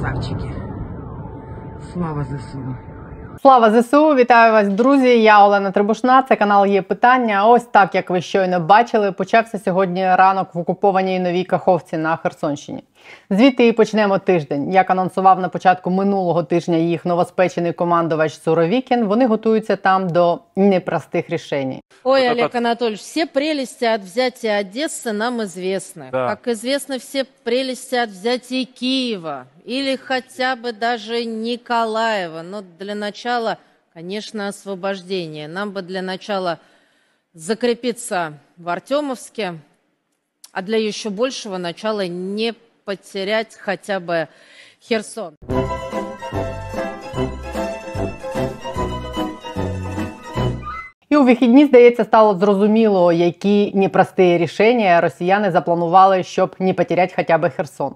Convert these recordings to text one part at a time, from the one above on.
Красавчики. Слава ЗСУ. Слава ЗСУ! Вітаю вас, друзі! Я Олена Трибушна. Це канал є питання. Ось так, як ви щойно бачили, почався сьогодні ранок в окупованій новій Каховці на Херсонщині. Звідти і почнемо тиждень. Як анонсував на початку минулого тижня їх новоспечений командувач Суровікін, вони готуються там до непростих рішень. Ой, Вот Олег это- Анатольевич, все прелести от взятия Одессы нам известны. Да. Как известно, все прелести от взятия Киева или хотя бы даже Николаева. Но для начала, конечно, освобождение. Нам бы для начала закрепиться в Артемовске, а для еще большего начала не потерять хотя бы Херсон. І у вихідні, здається, стало зрозуміло, які непрості рішення росіяни запланували, щоб не потерять хоча б Херсон.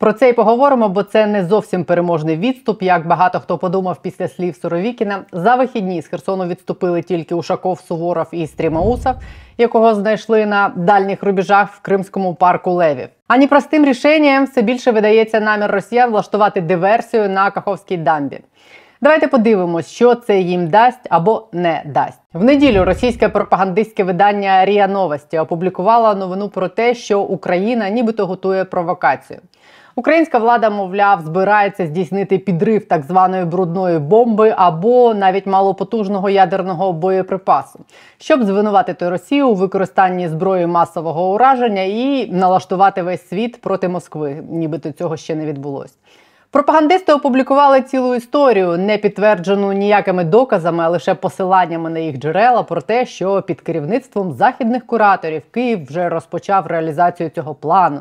Про це і поговоримо, бо це не зовсім переможний відступ, як багато хто подумав після слів Суровікіна. За вихідні з Херсону відступили тільки Ушаков, Суворов і Стрімаусов, якого знайшли на дальніх рубежах в Кримському парку Левів. А непростим рішенням все більше видається намір росіян влаштувати диверсію на Каховській дамбі. Давайте подивимось, що це їм дасть або не дасть. В неділю російське пропагандистське видання Ріа Новості опублікувало новину про те, що Україна нібито готує провокацію. Українська влада, мовляв, збирається здійснити підрив так званої брудної бомби або навіть малопотужного ядерного боєприпасу, щоб звинуватити Росію у використанні зброї масового ураження і налаштувати весь світ проти Москви, нібито цього ще не відбулось. Пропагандисти опублікували цілу історію, не підтверджену ніякими доказами, а лише посиланнями на їх джерела про те, що під керівництвом західних кураторів Київ вже розпочав реалізацію цього плану.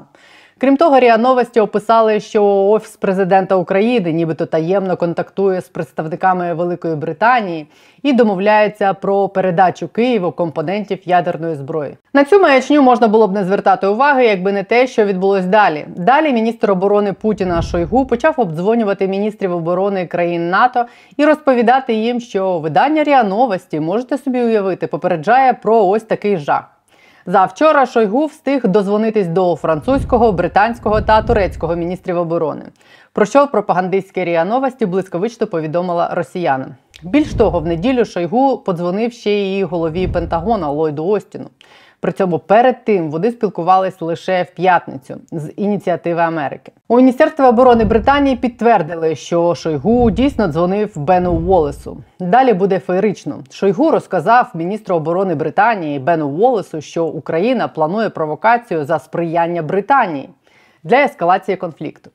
Крім того, РІА Новості описали, що офіс президента України нібито таємно контактує з представниками Великої Британії і домовляється про передачу Києву компонентів ядерної зброї. На цю маячню можна було б не звертати уваги, якби не те, що відбулось далі. Далі міністр оборони Путіна Шойгу почав обдзвонювати міністрів оборони країн НАТО і розповідати їм, що видання РІА Новості можете собі уявити, попереджає про ось такий жах. Завчора Шойгу встиг дозвонитись до французького, британського та турецького міністрів оборони. Про що пропагандистське Ріа Новості блискавично повідомила росіянам. Більш того, в неділю Шойгу подзвонив ще й голові Пентагона Ллойду Остіну. При цьому перед тим вони спілкувались лише в п'ятницю з ініціативи Америки. У Міністерстві оборони Британії підтвердили, що Шойгу дійсно дзвонив Бену Уоллесу. Далі буде феєрично. Шойгу розказав міністру оборони Британії Бену Уоллесу, що Україна планує провокацію за сприяння Британії для ескалації конфлікту.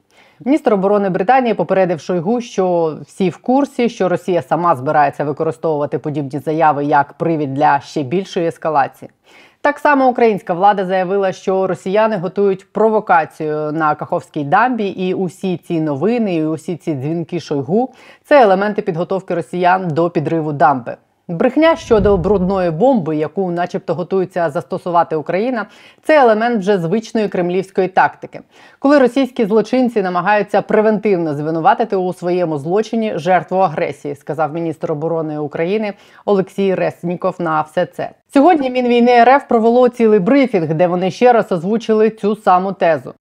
Міністр оборони Британії попередив Шойгу, що всі в курсі, що Росія сама збирається використовувати подібні заяви як привід для ще більшої ескалації. Так само українська влада заявила, що росіяни готують провокацію на Каховській дамбі, і усі ці новини, і усі ці дзвінки Шойгу це елементи підготовки росіян до підриву дамби. Брехня щодо брудної бомби, яку, начебто, готується застосувати Україна, це елемент вже звичної кремлівської тактики, коли російські злочинці намагаються превентивно звинуватити у своєму злочині жертву агресії, сказав міністр оборони України Олексій Ресніков на все це. Сьогодні Мінвійни РФ провело цілий брифінг, де вони ще раз озвучили цю саму тезу.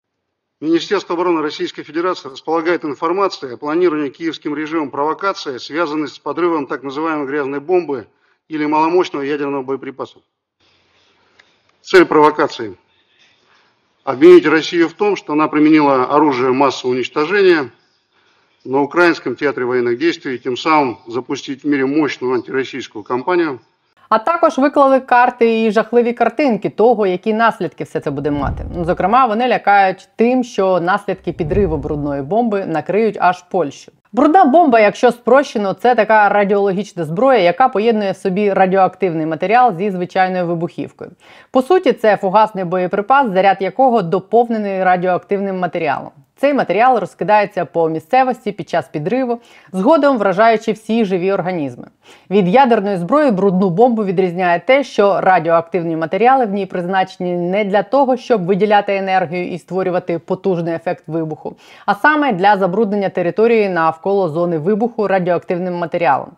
Министерство обороны Российской Федерации располагает информацией о планировании киевским режимом провокации, связанной с подрывом так называемой грязной бомбы или маломощного ядерного боеприпаса. Цель провокации – обвинить Россию в том, что она применила оружие массового уничтожения на украинском театре военных действий, тем самым запустить в мире мощную антироссийскую кампанию – А також виклали карти і жахливі картинки того, які наслідки все це буде мати. Зокрема, вони лякають тим, що наслідки підриву брудної бомби накриють аж Польщу. Брудна бомба, якщо спрощено, це така радіологічна зброя, яка поєднує в собі радіоактивний матеріал зі звичайною вибухівкою. По суті, це фугасний боєприпас, заряд якого доповнений радіоактивним матеріалом. Цей матеріал розкидається по місцевості під час підриву, згодом вражаючи всі живі організми. Від ядерної зброї брудну бомбу відрізняє те, що радіоактивні матеріали в ній призначені не для того, щоб виділяти енергію і створювати потужний ефект вибуху, а саме для забруднення території навколо зони вибуху радіоактивним матеріалом.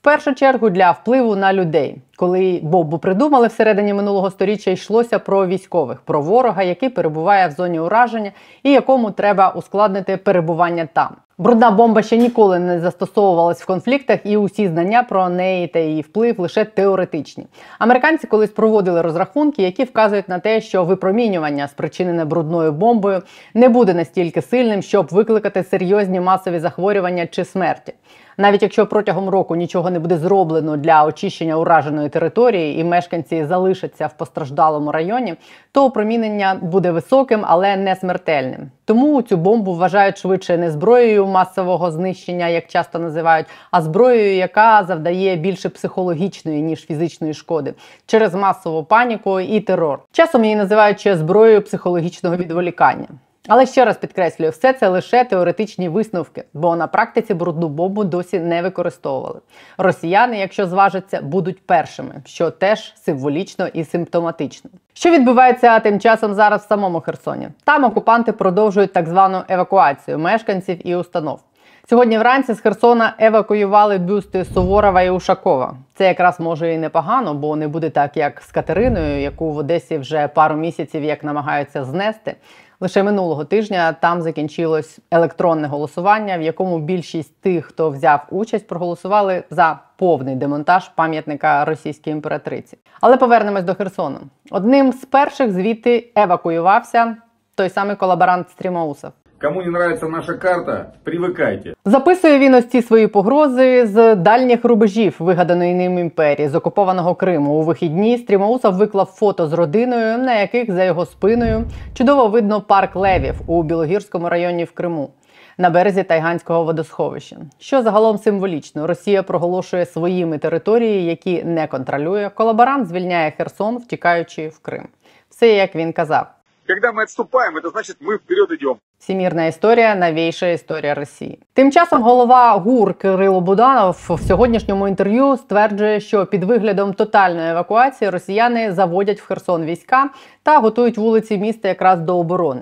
В першу чергу для впливу на людей, коли бомбу придумали всередині минулого століття, йшлося про військових, про ворога, який перебуває в зоні ураження і якому треба ускладнити перебування там. Брудна бомба ще ніколи не застосовувалась в конфліктах, і усі знання про неї та її вплив лише теоретичні. Американці колись проводили розрахунки, які вказують на те, що випромінювання, спричинене брудною бомбою, не буде настільки сильним, щоб викликати серйозні масові захворювання чи смерті. Навіть якщо протягом року нічого не буде зроблено для очищення ураженої території і мешканці залишаться в постраждалому районі, то опромінення буде високим, але не смертельним. Тому цю бомбу вважають швидше не зброєю масового знищення, як часто називають, а зброєю, яка завдає більше психологічної ніж фізичної шкоди через масову паніку і терор. Часом її називають ще зброєю психологічного відволікання. Але ще раз підкреслюю, все це лише теоретичні висновки, бо на практиці брудну бомбу досі не використовували. Росіяни, якщо зважаться, будуть першими, що теж символічно і симптоматично. Що відбувається тим часом зараз в самому Херсоні? Там окупанти продовжують так звану евакуацію мешканців і установ. Сьогодні вранці з Херсона евакуювали бюсти Суворова і Ушакова. Це якраз може і непогано, бо не буде так, як з Катериною, яку в Одесі вже пару місяців як намагаються знести. Лише минулого тижня там закінчилось електронне голосування, в якому більшість тих, хто взяв участь, проголосували за повний демонтаж пам'ятника російській імператриці. Але повернемось до Херсону. Одним з перших звідти евакуювався той самий колаборант Стрімоусов. Кому не нравится наша карта, привыкайте. Записує він ось ці свої погрози з дальніх рубежів вигаданої ним імперії з окупованого Криму. У вихідні Стрімоусов виклав фото з родиною, на яких за його спиною чудово видно парк левів у Білогірському районі в Криму. На березі Тайганського водосховища, що загалом символічно, Росія проголошує своїми території, які не контролює. Колаборант звільняє Херсон, втікаючи в Крим. Все як він казав. Когда мы отступаем, это значит мы вперед идем. Всімірна історія, новейша історія Росії. Тим часом голова ГУР Кирило Буданов в сьогоднішньому інтерв'ю стверджує, що під виглядом тотальної евакуації росіяни заводять в Херсон війська та готують вулиці міста якраз до оборони.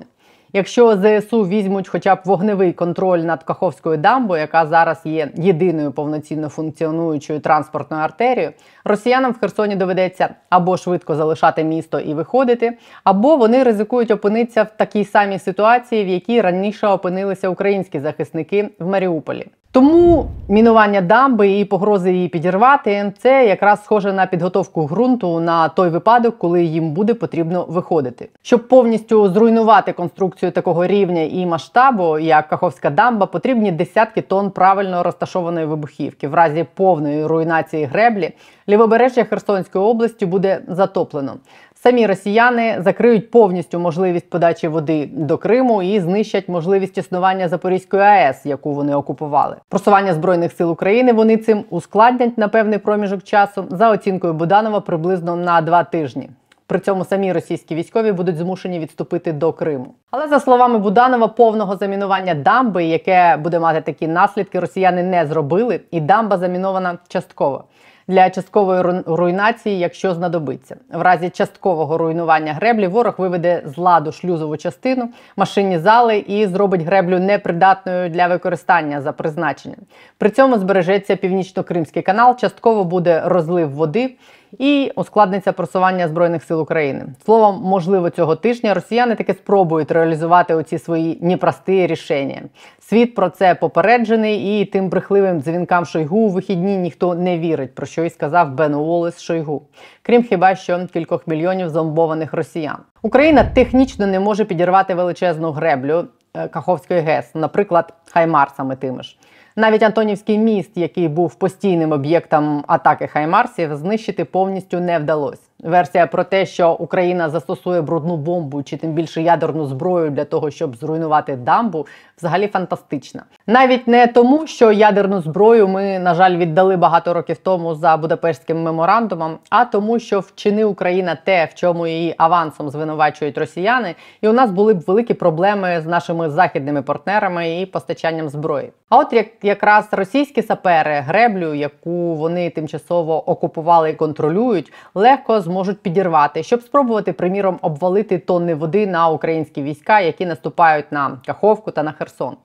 Якщо ЗСУ візьмуть хоча б вогневий контроль над Каховською дамбою, яка зараз є єдиною повноцінно функціонуючою транспортною артерією, росіянам в Херсоні доведеться або швидко залишати місто і виходити, або вони ризикують опинитися в такій самій ситуації, в якій раніше опинилися українські захисники в Маріуполі. Тому мінування дамби і погрози її підірвати це якраз схоже на підготовку ґрунту на той випадок, коли їм буде потрібно виходити. Щоб повністю зруйнувати конструкцію такого рівня і масштабу, як Каховська дамба, потрібні десятки тонн правильно розташованої вибухівки. В разі повної руйнації греблі лівобережжя Херсонської області буде затоплено. Самі росіяни закриють повністю можливість подачі води до Криму і знищать можливість існування Запорізької АЕС, яку вони окупували. Просування збройних сил України вони цим ускладнять на певний проміжок часу за оцінкою Буданова приблизно на два тижні. При цьому самі російські військові будуть змушені відступити до Криму. Але за словами Буданова, повного замінування дамби, яке буде мати такі наслідки, росіяни не зробили, і дамба замінована частково для часткової руйнації, якщо знадобиться. В разі часткового руйнування греблі ворог виведе з ладу шлюзову частину, машинні зали і зробить греблю непридатною для використання за призначенням. При цьому збережеться північно-кримський канал, частково буде розлив води. І ускладниться просування збройних сил України. Словом, можливо, цього тижня росіяни таки спробують реалізувати оці свої непрості рішення. Світ про це попереджений, і тим брехливим дзвінкам Шойгу у вихідні ніхто не вірить, про що й сказав Бен Уоллес Шойгу, крім хіба що кількох мільйонів зомбованих росіян. Україна технічно не може підірвати величезну греблю е, Каховської ГЕС, наприклад, Хаймарсами тими ж. Навіть Антонівський міст, який був постійним об'єктом атаки Хаймарсів, знищити повністю не вдалося. Версія про те, що Україна застосує брудну бомбу чи тим більше ядерну зброю для того, щоб зруйнувати дамбу, взагалі фантастична. Навіть не тому, що ядерну зброю ми, на жаль, віддали багато років тому за Будапештським меморандумом, а тому, що вчини Україна те, в чому її авансом звинувачують росіяни, і у нас були б великі проблеми з нашими західними партнерами і постачанням зброї. А от як якраз російські сапери греблю, яку вони тимчасово окупували і контролюють, легко зможуть підірвати, щоб спробувати, приміром, обвалити тонни води на українські війська, які наступають на Каховку та на Херсон.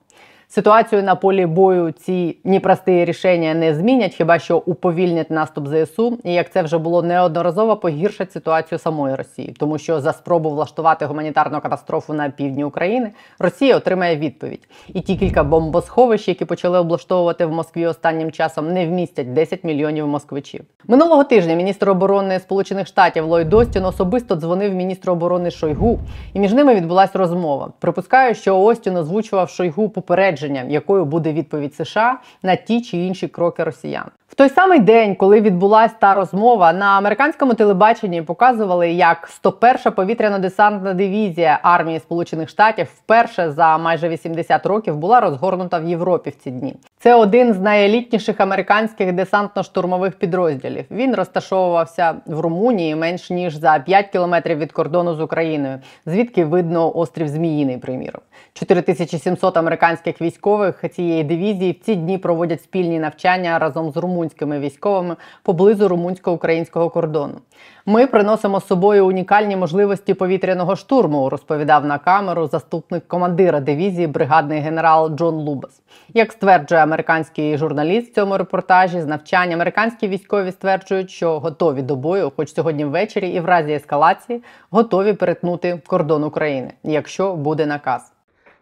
Ситуацію на полі бою ці непрості рішення не змінять, хіба що уповільнять наступ ЗСУ, і як це вже було неодноразово погіршать ситуацію самої Росії, тому що за спробу влаштувати гуманітарну катастрофу на півдні України Росія отримає відповідь. І ті кілька бомбосховищ, які почали облаштовувати в Москві останнім часом, не вмістять 10 мільйонів москвичів. Минулого тижня міністр оборони Сполучених Штатів Ллойд Остін особисто дзвонив міністру оборони Шойгу, і між ними відбулася розмова. Припускаю, що Остін озвучував Шойгу попередження, якою буде відповідь США на ті чи інші кроки росіян. Той самий день, коли відбулася та розмова, на американському телебаченні показували, як 101-ша повітряно-десантна дивізія армії Сполучених Штатів вперше за майже 80 років була розгорнута в Європі в ці дні. Це один з найелітніших американських десантно-штурмових підрозділів. Він розташовувався в Румунії менш ніж за 5 кілометрів від кордону з Україною, звідки видно острів Зміїний, приміром. 4700 американських військових цієї дивізії в ці дні проводять спільні навчання разом з румунськими військовими поблизу румунсько-українського кордону. Ми приносимо з собою унікальні можливості повітряного штурму, розповідав на камеру заступник командира дивізії, бригадний генерал Джон Лубас. Як стверджує американський журналіст в цьому репортажі, з навчань американські військові стверджують, що готові до бою, хоч сьогодні ввечері, і в разі ескалації готові перетнути кордон України, якщо буде наказ.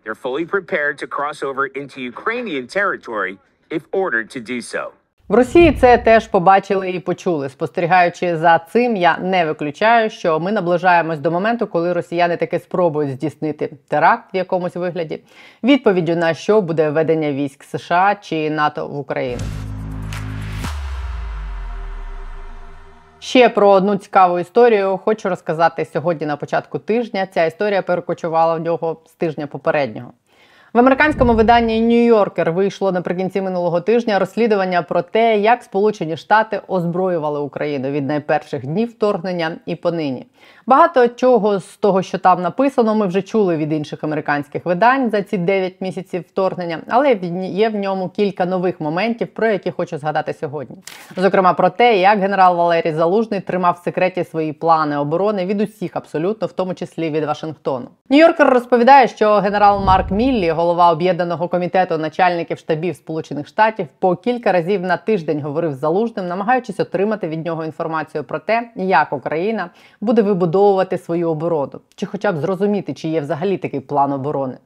They're fully prepared to cross over into Ukrainian territory if ordered to do so. В Росії це теж побачили і почули. Спостерігаючи за цим, я не виключаю, що ми наближаємось до моменту, коли росіяни таки спробують здійснити теракт в якомусь вигляді, відповіддю на що буде введення військ США чи НАТО в Україну. Ще про одну цікаву історію хочу розказати сьогодні на початку тижня. Ця історія перекочувала в нього з тижня попереднього. В американському виданні Нью-Йоркер вийшло наприкінці минулого тижня розслідування про те, як Сполучені Штати озброювали Україну від найперших днів вторгнення і понині. Багато чого з того, що там написано, ми вже чули від інших американських видань за ці 9 місяців вторгнення, але є в ньому кілька нових моментів, про які хочу згадати сьогодні. Зокрема, про те, як генерал Валерій Залужний тримав в секреті свої плани оборони від усіх, абсолютно, в тому числі від Вашингтону. Нью-Йоркер розповідає, що генерал Марк Міллі, голова об'єднаного комітету начальників штабів Сполучених Штатів, по кілька разів на тиждень говорив з залужним, намагаючись отримати від нього інформацію про те, як Україна буде вибудовувати свою оборону, чи хоча б зрозуміти, чи є взагалі такий план оборони.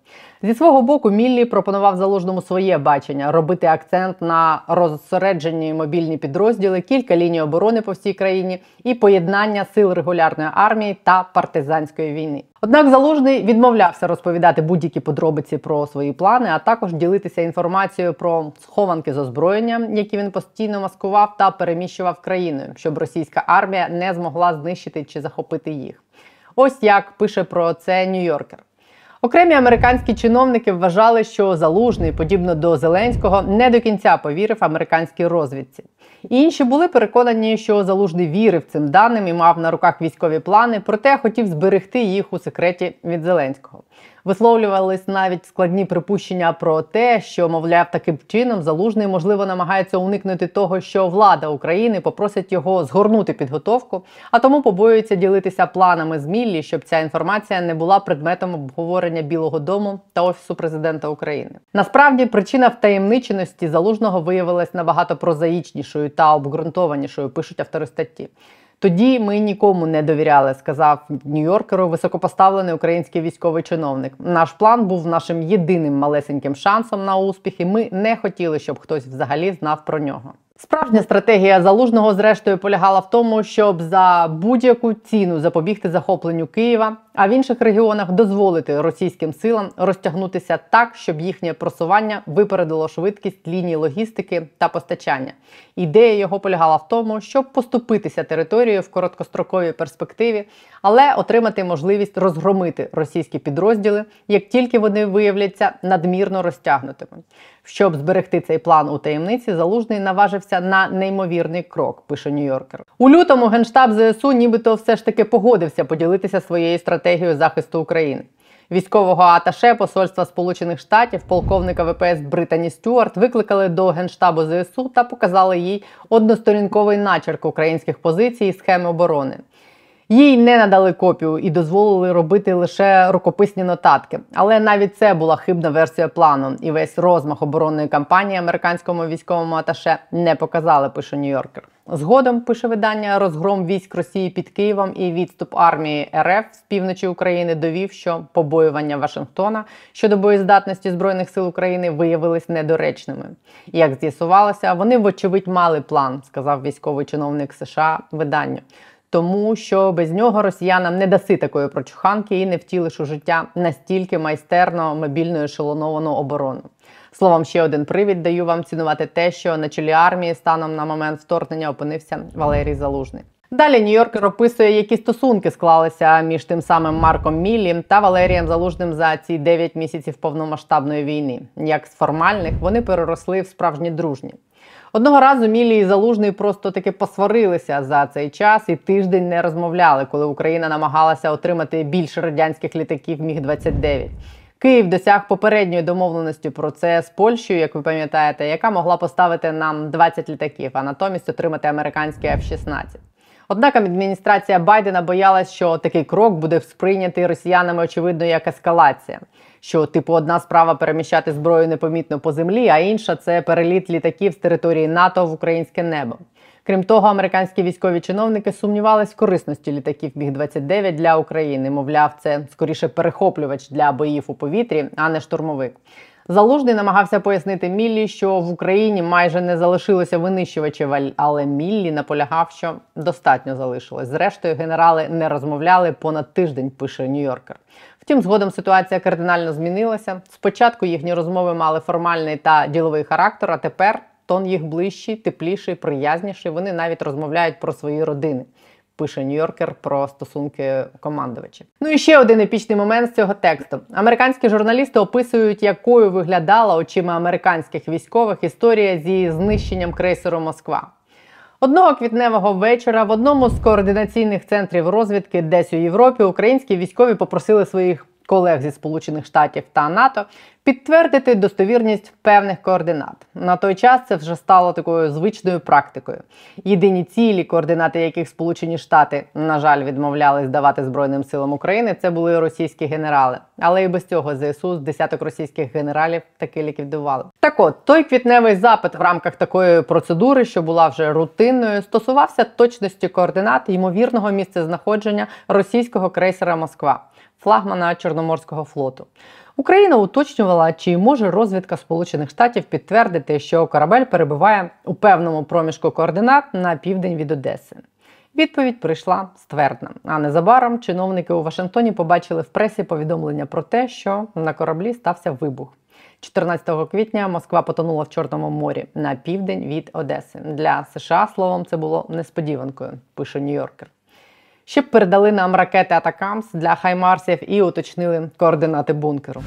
Зі свого боку, Міллі пропонував заложному своє бачення робити акцент на розсереджені мобільні підрозділи, кілька ліній оборони по всій країні і поєднання сил регулярної армії та партизанської війни. Однак заложний відмовлявся розповідати будь-які подробиці про свої плани, а також ділитися інформацією про схованки з озброєнням, які він постійно маскував та переміщував країною, щоб російська армія не змогла знищити чи захопити їх. Ось як пише про це Нью-Йоркер. Окремі американські чиновники вважали, що залужний, подібно до Зеленського, не до кінця повірив американській розвідці. Інші були переконані, що залужний вірив цим даним і мав на руках військові плани, проте хотів зберегти їх у секреті від Зеленського. Висловлювались навіть складні припущення про те, що, мовляв, таким чином залужний можливо намагається уникнути того, що влада України попросить його згорнути підготовку, а тому побоюється ділитися планами з Міллі, щоб ця інформація не була предметом обговорення Білого Дому та Офісу президента України. Насправді причина втаємниченості залужного виявилась набагато прозаїчнішою та обґрунтованішою, пишуть автори статті. Тоді ми нікому не довіряли, сказав Нью-Йоркеру високопоставлений український військовий чиновник. Наш план був нашим єдиним малесеньким шансом на успіх, і ми не хотіли, щоб хтось взагалі знав про нього. Справжня стратегія залужного, зрештою, полягала в тому, щоб за будь-яку ціну запобігти захопленню Києва, а в інших регіонах дозволити російським силам розтягнутися так, щоб їхнє просування випередило швидкість лінії логістики та постачання. Ідея його полягала в тому, щоб поступитися територією в короткостроковій перспективі, але отримати можливість розгромити російські підрозділи, як тільки вони виявляться надмірно розтягнутими. Щоб зберегти цей план у таємниці, залужний наважився на неймовірний крок. Пише Нью-Йоркер. У лютому генштаб ЗСУ, нібито все ж таки погодився поділитися своєю стратегією захисту України. Військового аташе Посольства Сполучених Штатів, полковника ВПС Британі Стюарт, викликали до генштабу ЗСУ та показали їй односторінковий начерк українських позицій і схеми оборони. Їй не надали копію і дозволили робити лише рукописні нотатки. Але навіть це була хибна версія плану, і весь розмах оборонної кампанії американському військовому аташе не показали. Пише Нью-Йоркер. Згодом пише видання розгром військ Росії під Києвом і відступ армії РФ з півночі України довів, що побоювання Вашингтона щодо боєздатності збройних сил України виявились недоречними. Як з'ясувалося, вони вочевидь мали план, сказав військовий чиновник США виданню тому що без нього росіянам не даси такої прочуханки і не втілиш у життя настільки майстерно мобільну ешелоновану оборону. Словом, ще один привід даю вам цінувати те, що на чолі армії станом на момент вторгнення опинився Валерій Залужний. Далі Нью-Йоркер описує, які стосунки склалися між тим самим Марком Міллі та Валерієм Залужним за ці 9 місяців повномасштабної війни. Як з формальних вони переросли в справжні дружні. Одного разу Мілі і Залужний просто таки посварилися за цей час і тиждень не розмовляли, коли Україна намагалася отримати більше радянських літаків Міг 29 Київ досяг попередньої домовленості про це з Польщею, як ви пам'ятаєте, яка могла поставити нам 20 літаків, а натомість отримати американські F-16. Однак адміністрація Байдена боялась, що такий крок буде сприйнятий росіянами очевидно як ескалація. Що, типу, одна справа переміщати зброю непомітно по землі, а інша це переліт літаків з території НАТО в українське небо. Крім того, американські військові чиновники сумнівались в корисності літаків Міг 29 для України. Мовляв, це скоріше перехоплювач для боїв у повітрі, а не штурмовик. Залужний намагався пояснити Міллі, що в Україні майже не залишилося винищувачів, але Міллі наполягав, що достатньо залишилось. Зрештою, генерали не розмовляли понад тиждень. Пише Нью-Йоркер. Втім, згодом ситуація кардинально змінилася. Спочатку їхні розмови мали формальний та діловий характер, а тепер тон їх ближчий, тепліший, приязніший. Вони навіть розмовляють про свої родини пише Нью-Йоркер про стосунки командувачів. Ну і ще один епічний момент з цього тексту. Американські журналісти описують, якою виглядала очима американських військових історія зі знищенням крейсеру Москва. Одного квітневого вечора в одному з координаційних центрів розвідки, десь у Європі, українські військові попросили своїх колег зі Сполучених Штатів та НАТО підтвердити достовірність певних координат. На той час це вже стало такою звичною практикою. Єдині цілі, координати яких Сполучені Штати, на жаль, відмовлялись давати Збройним силам України, це були російські генерали. Але і без цього ЗСУ з десяток російських генералів таки ліквідували. Так от той квітневий запит в рамках такої процедури, що була вже рутинною, стосувався точності координат ймовірного місцезнаходження російського крейсера Москва флагмана Чорноморського флоту. Україна уточнювала, чи може розвідка Сполучених Штатів підтвердити, що корабель перебуває у певному проміжку координат на південь від Одеси. Відповідь прийшла ствердна. А незабаром чиновники у Вашингтоні побачили в пресі повідомлення про те, що на кораблі стався вибух. 14 квітня Москва потонула в Чорному морі на південь від Одеси. Для США словом це було несподіванкою. Пише Нью-Йоркер щоб передали нам ракети Атакамс для Хаймарсів і уточнили координати бункеру.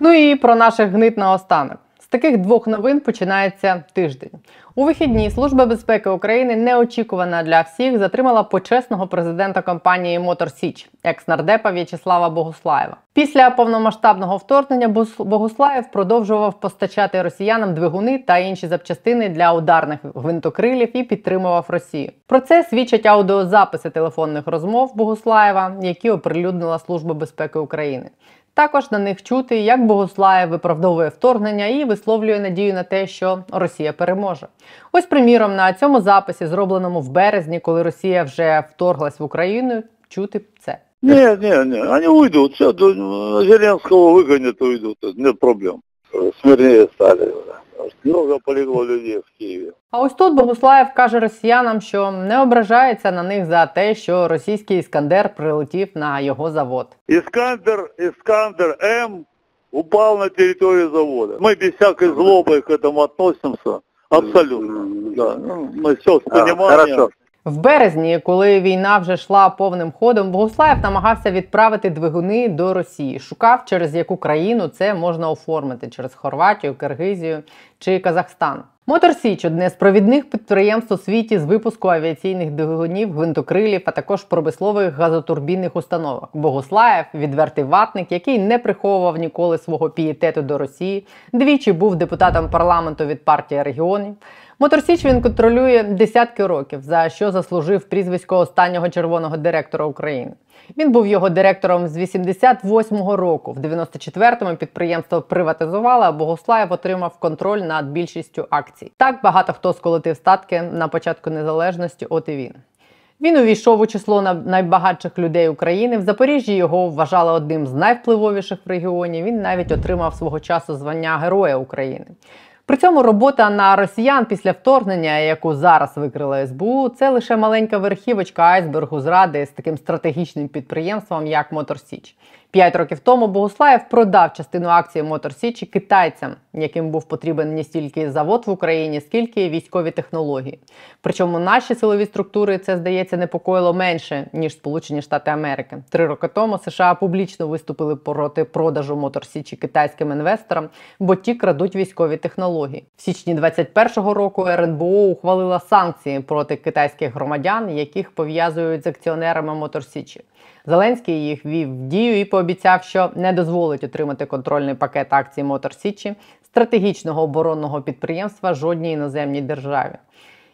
Ну і про наших гнит наостанок. З таких двох новин починається тиждень. У вихідні Служба безпеки України неочікувана для всіх затримала почесного президента компанії Мотор Січ, екс-нардепа В'ячеслава Богуслаєва. Після повномасштабного вторгнення Богуслаєв продовжував постачати росіянам двигуни та інші запчастини для ударних гвинтокрилів і підтримував Росію. Про це свідчать аудіозаписи телефонних розмов Богуслаєва, які оприлюднила Служба безпеки України. Також на них чути, як Богослаєв виправдовує вторгнення і висловлює надію на те, що Росія переможе. Ось, приміром, на цьому записі, зробленому в березні, коли Росія вже вторглась в Україну, чути це. Ні, ні, ні, вони уйдуть, все, до Зеленського вигонять, уйдуть, не проблем. Смирніє стали. Много полегло людей в Києві. А ось тут Богуслаєв каже росіянам, що не ображається на них за те, що російський іскандер прилетів на його завод. Іскандер, Іскандер М упав на територію заводу. Ми без всякої злоби к этому относимся. Абсолютно. Да. Ну, Ми все з пониманием. В березні, коли війна вже йшла повним ходом, Богуслаєв намагався відправити двигуни до Росії. Шукав, через яку країну це можна оформити через Хорватію, Киргизію чи Казахстан. Мотор Січ одне з провідних підприємств у світі з випуску авіаційних двигунів, гвинтокрилів, а також промислових газотурбінних установок. Богуслаєв відвертий ватник, який не приховував ніколи свого пієтету до Росії. Двічі був депутатом парламенту від партії регіонів. Мотор Січ він контролює десятки років, за що заслужив прізвисько останнього червоного директора України. Він був його директором з 88-го року. В 94-му підприємство приватизували, а Богослаєв отримав контроль над більшістю акцій. Так багато хто сколотив статки на початку незалежності. От і він. Він увійшов у число на- найбагатших людей України. В Запоріжжі його вважали одним з найвпливовіших в регіоні. Він навіть отримав свого часу звання Героя України. При цьому робота на росіян після вторгнення, яку зараз викрила СБУ, це лише маленька верхівочка айсбергу зради з таким стратегічним підприємством, як Мотор Січ. П'ять років тому Богуслаєв продав частину акцій Мотор Січі китайцям, яким був потрібен не стільки завод в Україні, скільки військові технології. Причому наші силові структури це здається непокоїло менше ніж Сполучені Штати Америки. Три роки тому США публічно виступили проти продажу Мотор Січі китайським інвесторам, бо ті крадуть військові технології. В січні 2021 року РНБО ухвалила санкції проти китайських громадян, яких пов'язують з акціонерами Мотор Січі. Зеленський їх ввів в дію і пообіцяв, що не дозволить отримати контрольний пакет акцій Мотор Січі стратегічного оборонного підприємства жодній іноземній державі.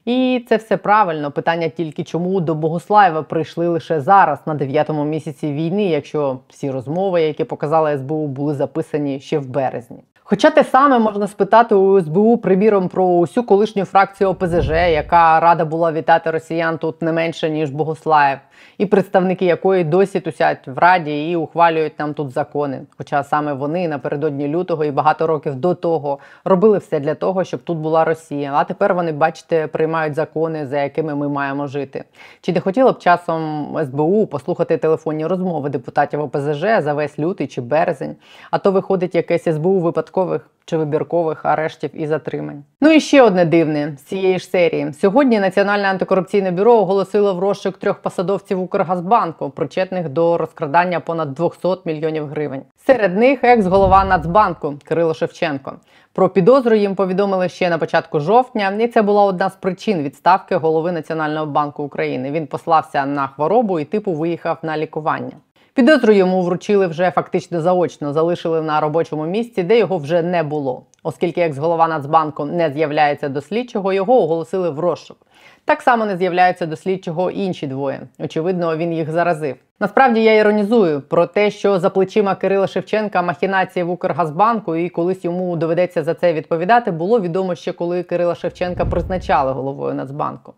І це все правильно. Питання тільки чому до Богуслаєва прийшли лише зараз, на дев'ятому місяці війни, якщо всі розмови, які показала СБУ, були записані ще в березні. Хоча те саме можна спитати у СБУ, приміром, про усю колишню фракцію ОПЗЖ, яка рада була вітати росіян тут не менше ніж Богослаєв, і представники якої досі тусять в раді і ухвалюють нам тут закони. Хоча саме вони напередодні лютого і багато років до того робили все для того, щоб тут була Росія. А тепер вони, бачите, приймають закони, за якими ми маємо жити. Чи не хотіло б часом СБУ послухати телефонні розмови депутатів ОПЗЖ за весь лютий чи березень? А то виходить якесь СБУ випадкових чи вибіркових арештів і затримань. Ну і ще одне дивне з цієї ж серії. Сьогодні Національне антикорупційне бюро оголосило в розшук трьох посадовців Укргазбанку, причетних до розкрадання понад 200 мільйонів гривень. Серед них екс-голова Нацбанку Кирило Шевченко. Про підозру їм повідомили ще на початку жовтня, і це була одна з причин відставки голови Національного банку України. Він послався на хворобу і типу виїхав на лікування. Підозру йому вручили вже фактично заочно, залишили на робочому місці, де його вже не було. Оскільки екс-голова Нацбанку не з'являється до слідчого, його оголосили в розшук. Так само не з'являються до слідчого інші двоє. Очевидно, він їх заразив. Насправді я іронізую про те, що за плечима Кирила Шевченка махінації в Укргазбанку, і колись йому доведеться за це відповідати, було відомо ще коли Кирила Шевченка призначали головою Нацбанку.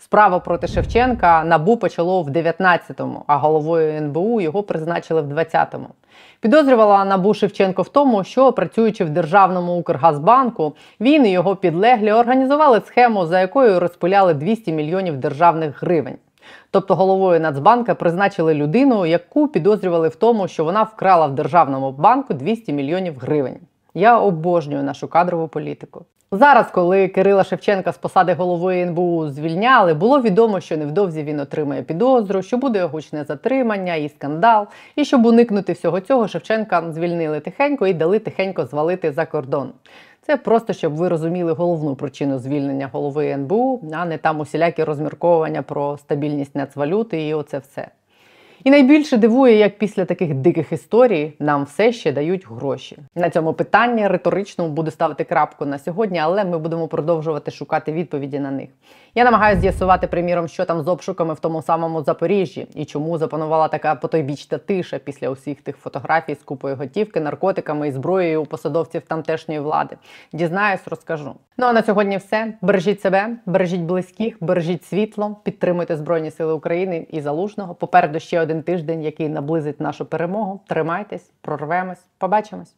Справа проти Шевченка набу почало в 19-му, а головою НБУ його призначили в 20-му. Підозрювала набу Шевченко в тому, що працюючи в державному Укргазбанку, він і його підлеглі організували схему, за якою розпиляли 200 мільйонів державних гривень. Тобто головою Нацбанка призначили людину, яку підозрювали в тому, що вона вкрала в державному банку 200 мільйонів гривень. Я обожнюю нашу кадрову політику. Зараз, коли Кирила Шевченка з посади голови НБУ звільняли, було відомо, що невдовзі він отримає підозру, що буде гучне затримання і скандал. І щоб уникнути всього цього, Шевченка звільнили тихенько і дали тихенько звалити за кордон. Це просто щоб ви розуміли головну причину звільнення голови НБУ, а не там усілякі розмірковування про стабільність нацвалюти і оце все. І найбільше дивує, як після таких диких історій нам все ще дають гроші. На цьому питанні риторичному буду ставити крапку на сьогодні, але ми будемо продовжувати шукати відповіді на них. Я намагаюся з'ясувати, приміром, що там з обшуками в тому самому Запоріжжі і чому запанувала така потойбічна тиша після усіх тих фотографій з купою готівки, наркотиками і зброєю у посадовців тамтешньої влади. Дізнаюсь, розкажу. Ну а на сьогодні все. Бережіть себе, бережіть близьких, бережіть світло, підтримуйте Збройні Сили України і Залужного. Попереду ще один тиждень, який наблизить нашу перемогу. Тримайтесь, прорвемось, побачимось.